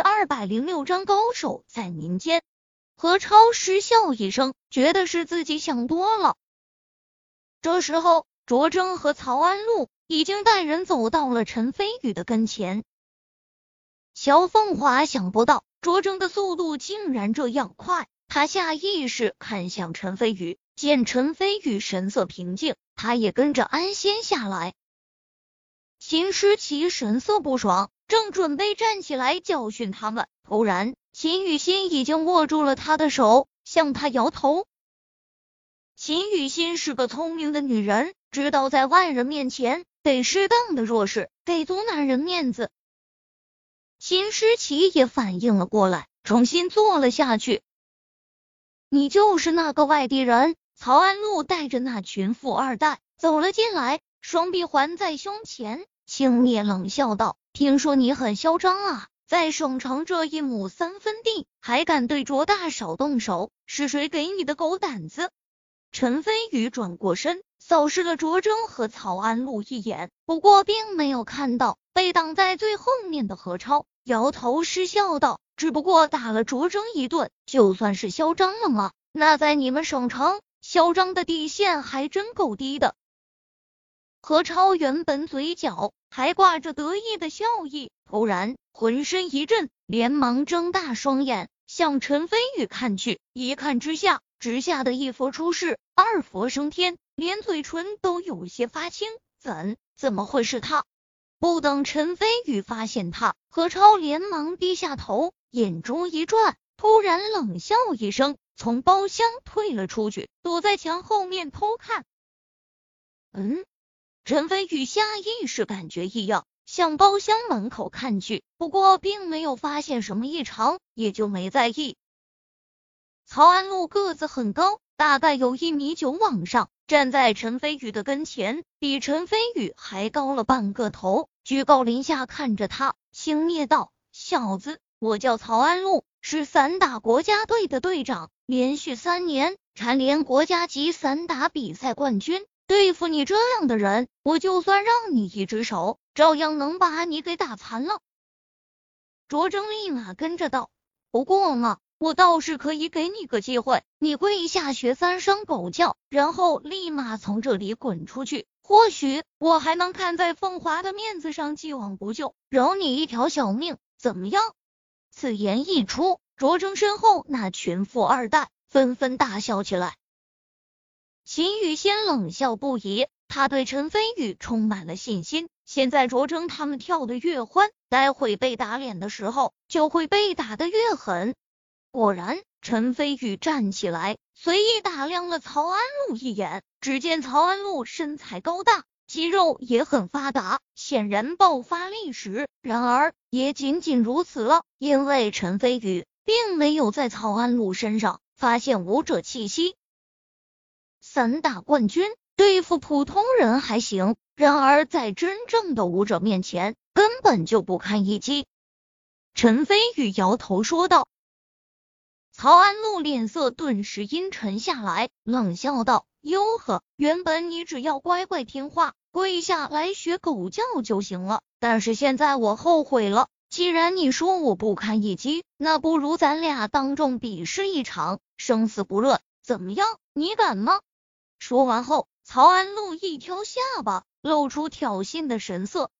二百零六章高手在民间。何超失笑一声，觉得是自己想多了。这时候，卓征和曹安禄已经带人走到了陈飞宇的跟前。乔凤华想不到卓征的速度竟然这样快，他下意识看向陈飞宇，见陈飞宇神色平静，他也跟着安心下来。秦诗琪神色不爽。正准备站起来教训他们，突然秦雨欣已经握住了他的手，向他摇头。秦雨欣是个聪明的女人，知道在外人面前得适当的弱势，给足男人面子。秦诗琪也反应了过来，重新坐了下去。你就是那个外地人？曹安禄带着那群富二代走了进来，双臂环在胸前，轻蔑冷笑道。听说你很嚣张啊，在省城这一亩三分地，还敢对卓大少动手？是谁给你的狗胆子？陈飞宇转过身，扫视了卓征和曹安禄一眼，不过并没有看到被挡在最后面的何超，摇头失笑道：“只不过打了卓征一顿，就算是嚣张了吗？那在你们省城，嚣张的底线还真够低的。”何超原本嘴角。还挂着得意的笑意，突然浑身一震，连忙睁大双眼向陈飞宇看去。一看之下，直吓得一佛出世，二佛升天，连嘴唇都有些发青。怎怎么会是他？不等陈飞宇发现他，何超连忙低下头，眼珠一转，突然冷笑一声，从包厢退了出去，躲在墙后面偷看。嗯。陈飞宇下意识感觉异样，向包厢门口看去，不过并没有发现什么异常，也就没在意。曹安禄个子很高，大概有一米九往上，站在陈飞宇的跟前，比陈飞宇还高了半个头，居高临下看着他，轻蔑道：“小子，我叫曹安禄，是散打国家队的队长，连续三年蝉联国家级散打比赛冠军。”对付你这样的人，我就算让你一只手，照样能把你给打残了。卓征立马跟着道：“不过嘛，我倒是可以给你个机会，你跪下学三声狗叫，然后立马从这里滚出去。或许我还能看在凤华的面子上，既往不咎，饶你一条小命，怎么样？”此言一出，卓征身后那群富二代纷纷大笑起来。秦雨欣冷笑不已，他对陈飞宇充满了信心。现在卓征他们跳得越欢，待会被打脸的时候就会被打得越狠。果然，陈飞宇站起来，随意打量了曹安禄一眼。只见曹安禄身材高大，肌肉也很发达，显然爆发力时。然而，也仅仅如此了，因为陈飞宇并没有在曹安禄身上发现武者气息。散打冠军对付普通人还行，然而在真正的武者面前，根本就不堪一击。陈飞宇摇头说道。曹安禄脸色顿时阴沉下来，冷笑道：“哟呵，原本你只要乖乖听话，跪下来学狗叫就行了。但是现在我后悔了。既然你说我不堪一击，那不如咱俩当众比试一场，生死不论，怎么样？你敢吗？”说完后，曹安禄一挑下巴，露出挑衅的神色。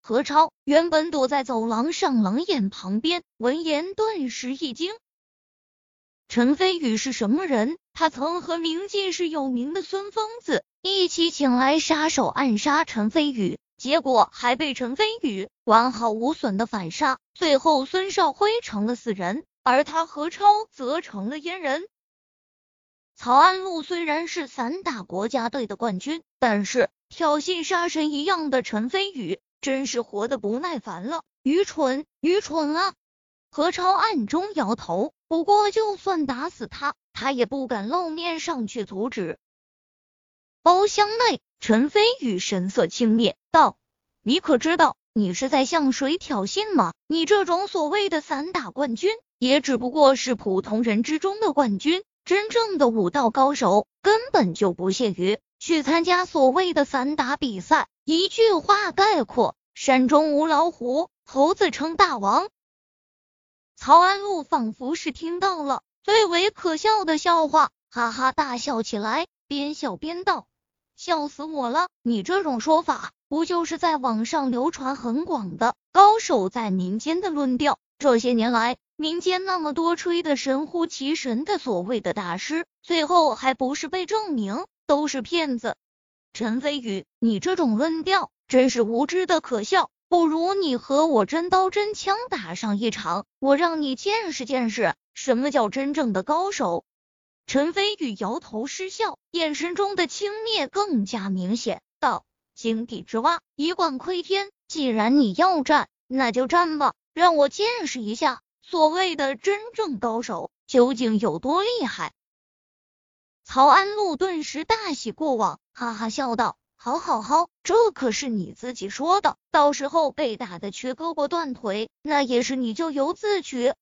何超原本躲在走廊上冷眼旁边，闻言顿时一惊。陈飞宇是什么人？他曾和名记是有名的孙疯子一起请来杀手暗杀陈飞宇，结果还被陈飞宇完好无损的反杀，最后孙少辉成了死人，而他何超则成了阉人。曹安禄虽然是散打国家队的冠军，但是挑衅杀神一样的陈飞宇，真是活得不耐烦了。愚蠢，愚蠢啊！何超暗中摇头。不过，就算打死他，他也不敢露面上去阻止。包厢内，陈飞宇神色轻蔑道：“你可知道你是在向谁挑衅吗？你这种所谓的散打冠军，也只不过是普通人之中的冠军。”真正的武道高手根本就不屑于去参加所谓的散打比赛。一句话概括：山中无老虎，猴子称大王。曹安禄仿佛是听到了最为可笑的笑话，哈哈大笑起来，边笑边道：“笑死我了！你这种说法，不就是在网上流传很广的高手在民间的论调？这些年来，民间那么多吹的神乎其神的所谓的大师，最后还不是被证明都是骗子？陈飞宇，你这种论调真是无知的可笑。”不如你和我真刀真枪打上一场，我让你见识见识什么叫真正的高手。陈飞宇摇头失笑，眼神中的轻蔑更加明显，道：“井底之蛙，一贯窥天。既然你要战，那就战吧，让我见识一下所谓的真正高手究竟有多厉害。”曹安禄顿时大喜过望，哈哈笑道。好，好，好，这可是你自己说的，到时候被打的缺胳膊断腿，那也是你咎由自取。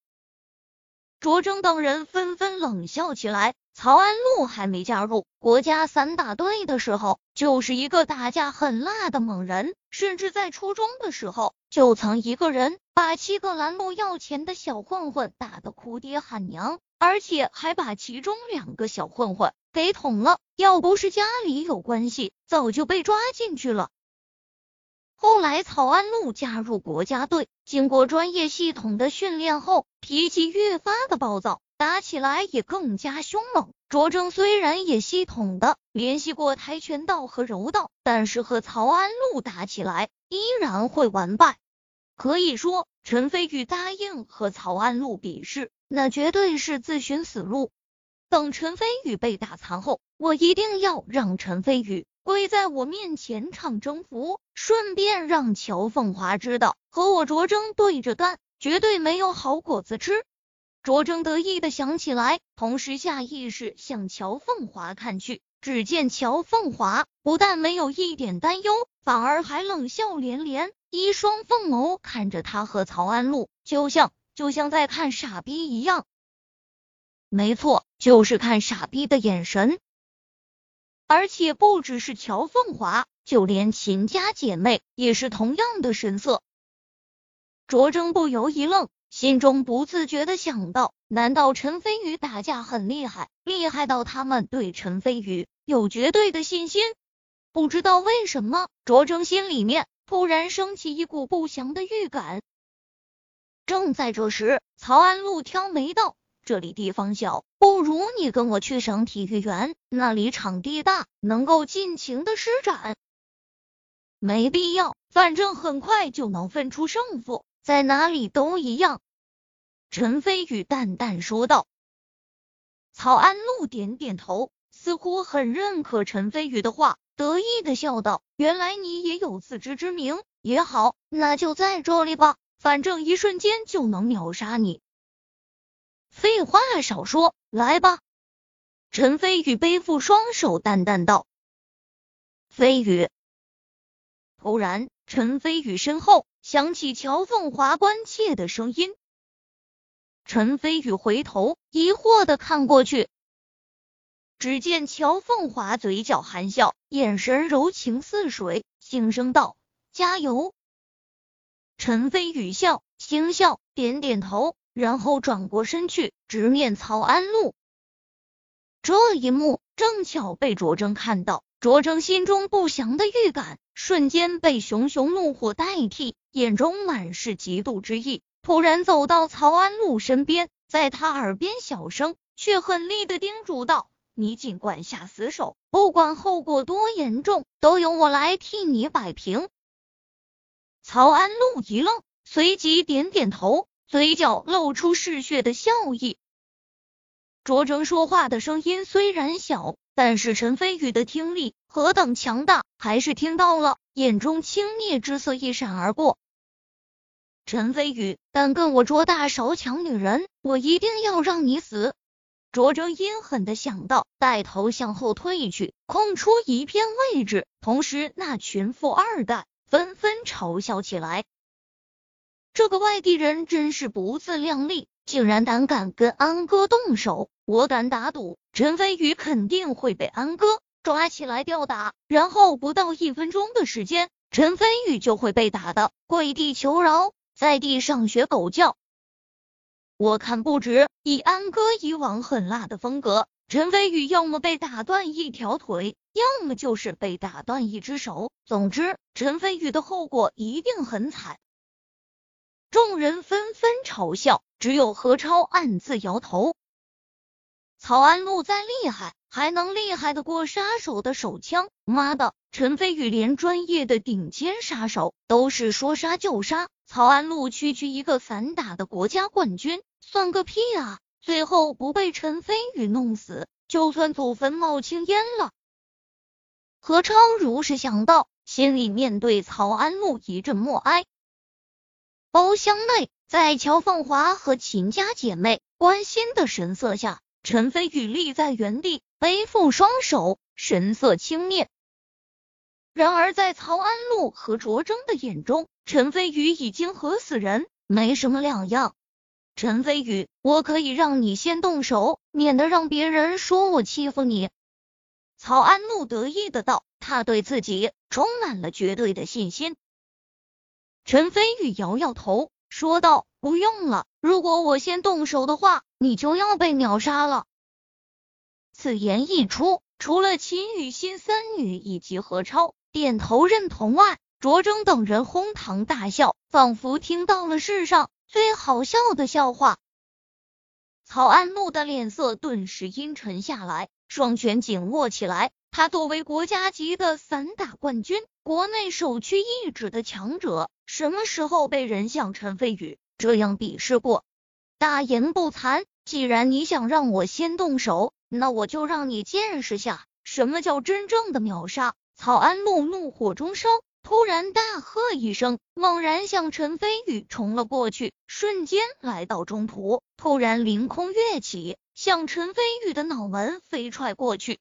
卓征等人纷纷冷笑起来。曹安禄还没加入国家三大队的时候，就是一个打架很辣的猛人，甚至在初中的时候，就曾一个人把七个拦路要钱的小混混打得哭爹喊娘，而且还把其中两个小混混给捅了。要不是家里有关系，早就被抓进去了。后来曹安禄加入国家队，经过专业系统的训练后，脾气越发的暴躁。打起来也更加凶猛。卓征虽然也系统的联系过跆拳道和柔道，但是和曹安禄打起来依然会完败。可以说，陈飞宇答应和曹安禄比试，那绝对是自寻死路。等陈飞宇被打残后，我一定要让陈飞宇跪在我面前唱征服，顺便让乔凤华知道，和我卓征对着干，绝对没有好果子吃。卓征得意的想起来，同时下意识向乔凤华看去。只见乔凤华不但没有一点担忧，反而还冷笑连连，一双凤眸看着他和曹安禄，就像就像在看傻逼一样。没错，就是看傻逼的眼神。而且不只是乔凤华，就连秦家姐妹也是同样的神色。卓征不由一愣。心中不自觉的想到：难道陈飞宇打架很厉害，厉害到他们对陈飞宇有绝对的信心？不知道为什么，卓征心里面突然升起一股不祥的预感。正在这时，曹安禄挑眉道：“这里地方小，不如你跟我去省体育园，那里场地大，能够尽情的施展。”没必要，反正很快就能分出胜负，在哪里都一样。陈飞宇淡淡说道。曹安禄点点头，似乎很认可陈飞宇的话，得意的笑道：“原来你也有自知之明，也好，那就在这里吧，反正一瞬间就能秒杀你。”废话少说，来吧。陈飞宇背负双手，淡淡道：“飞宇。”突然，陈飞宇身后响起乔凤华关切的声音。陈飞宇回头，疑惑的看过去，只见乔凤华嘴角含笑，眼神柔情似水，轻声道：“加油。”陈飞宇笑，轻笑，点点头，然后转过身去，直面曹安禄。这一幕正巧被卓征看到，卓征心中不祥的预感瞬间被熊熊怒火代替，眼中满是嫉妒之意。突然走到曹安禄身边，在他耳边小声却狠厉的叮嘱道：“你尽管下死手，不管后果多严重，都由我来替你摆平。”曹安禄一愣，随即点点头，嘴角露出嗜血的笑意。卓征说话的声音虽然小，但是陈飞宇的听力何等强大，还是听到了，眼中轻蔑之色一闪而过。陈飞宇敢跟我卓大少抢女人，我一定要让你死！卓征阴狠的想到，带头向后退去，空出一片位置。同时，那群富二代纷纷嘲笑起来：“这个外地人真是不自量力，竟然胆敢跟安哥动手！我敢打赌，陈飞宇肯定会被安哥抓起来吊打，然后不到一分钟的时间，陈飞宇就会被打的跪地求饶。”在地上学狗叫。我看不止。以安哥以往狠辣的风格，陈飞宇要么被打断一条腿，要么就是被打断一只手。总之，陈飞宇的后果一定很惨。众人纷纷嘲笑，只有何超暗自摇头。曹安禄再厉害，还能厉害得过杀手的手枪？妈的，陈飞宇连专业的顶尖杀手都是说杀就杀，曹安禄区区一个散打的国家冠军，算个屁啊！最后不被陈飞宇弄死，就算祖坟冒青烟了。何超如是想到，心里面对曹安禄一阵默哀。包厢内，在乔凤华和秦家姐妹关心的神色下，陈飞宇立在原地，背负双手，神色轻蔑。然而，在曹安禄和卓征的眼中，陈飞宇已经和死人没什么两样。陈飞宇，我可以让你先动手，免得让别人说我欺负你。曹安禄得意的道，他对自己充满了绝对的信心。陈飞宇摇摇头，说道：“不用了，如果我先动手的话，你就要被秒杀了。”此言一出，除了秦雨欣三女以及何超点头认同外，卓征等人哄堂大笑，仿佛听到了世上最好笑的笑话。曹安怒的脸色顿时阴沉下来，双拳紧握起来。他作为国家级的散打冠军，国内首屈一指的强者。什么时候被人像陈飞宇这样鄙视过？大言不惭！既然你想让我先动手，那我就让你见识下什么叫真正的秒杀！曹安怒怒火中烧，突然大喝一声，猛然向陈飞宇冲了过去，瞬间来到中途，突然凌空跃起，向陈飞宇的脑门飞踹过去。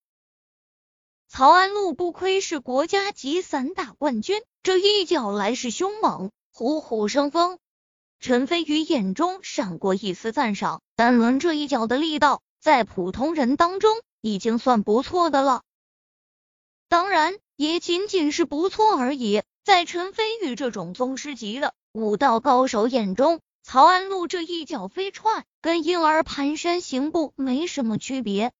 曹安禄不愧是国家级散打冠军，这一脚来势凶猛，虎虎生风。陈飞宇眼中闪过一丝赞赏，单论这一脚的力道，在普通人当中已经算不错的了。当然，也仅仅是不错而已。在陈飞宇这种宗师级的武道高手眼中，曹安禄这一脚飞踹跟婴儿蹒跚行步没什么区别。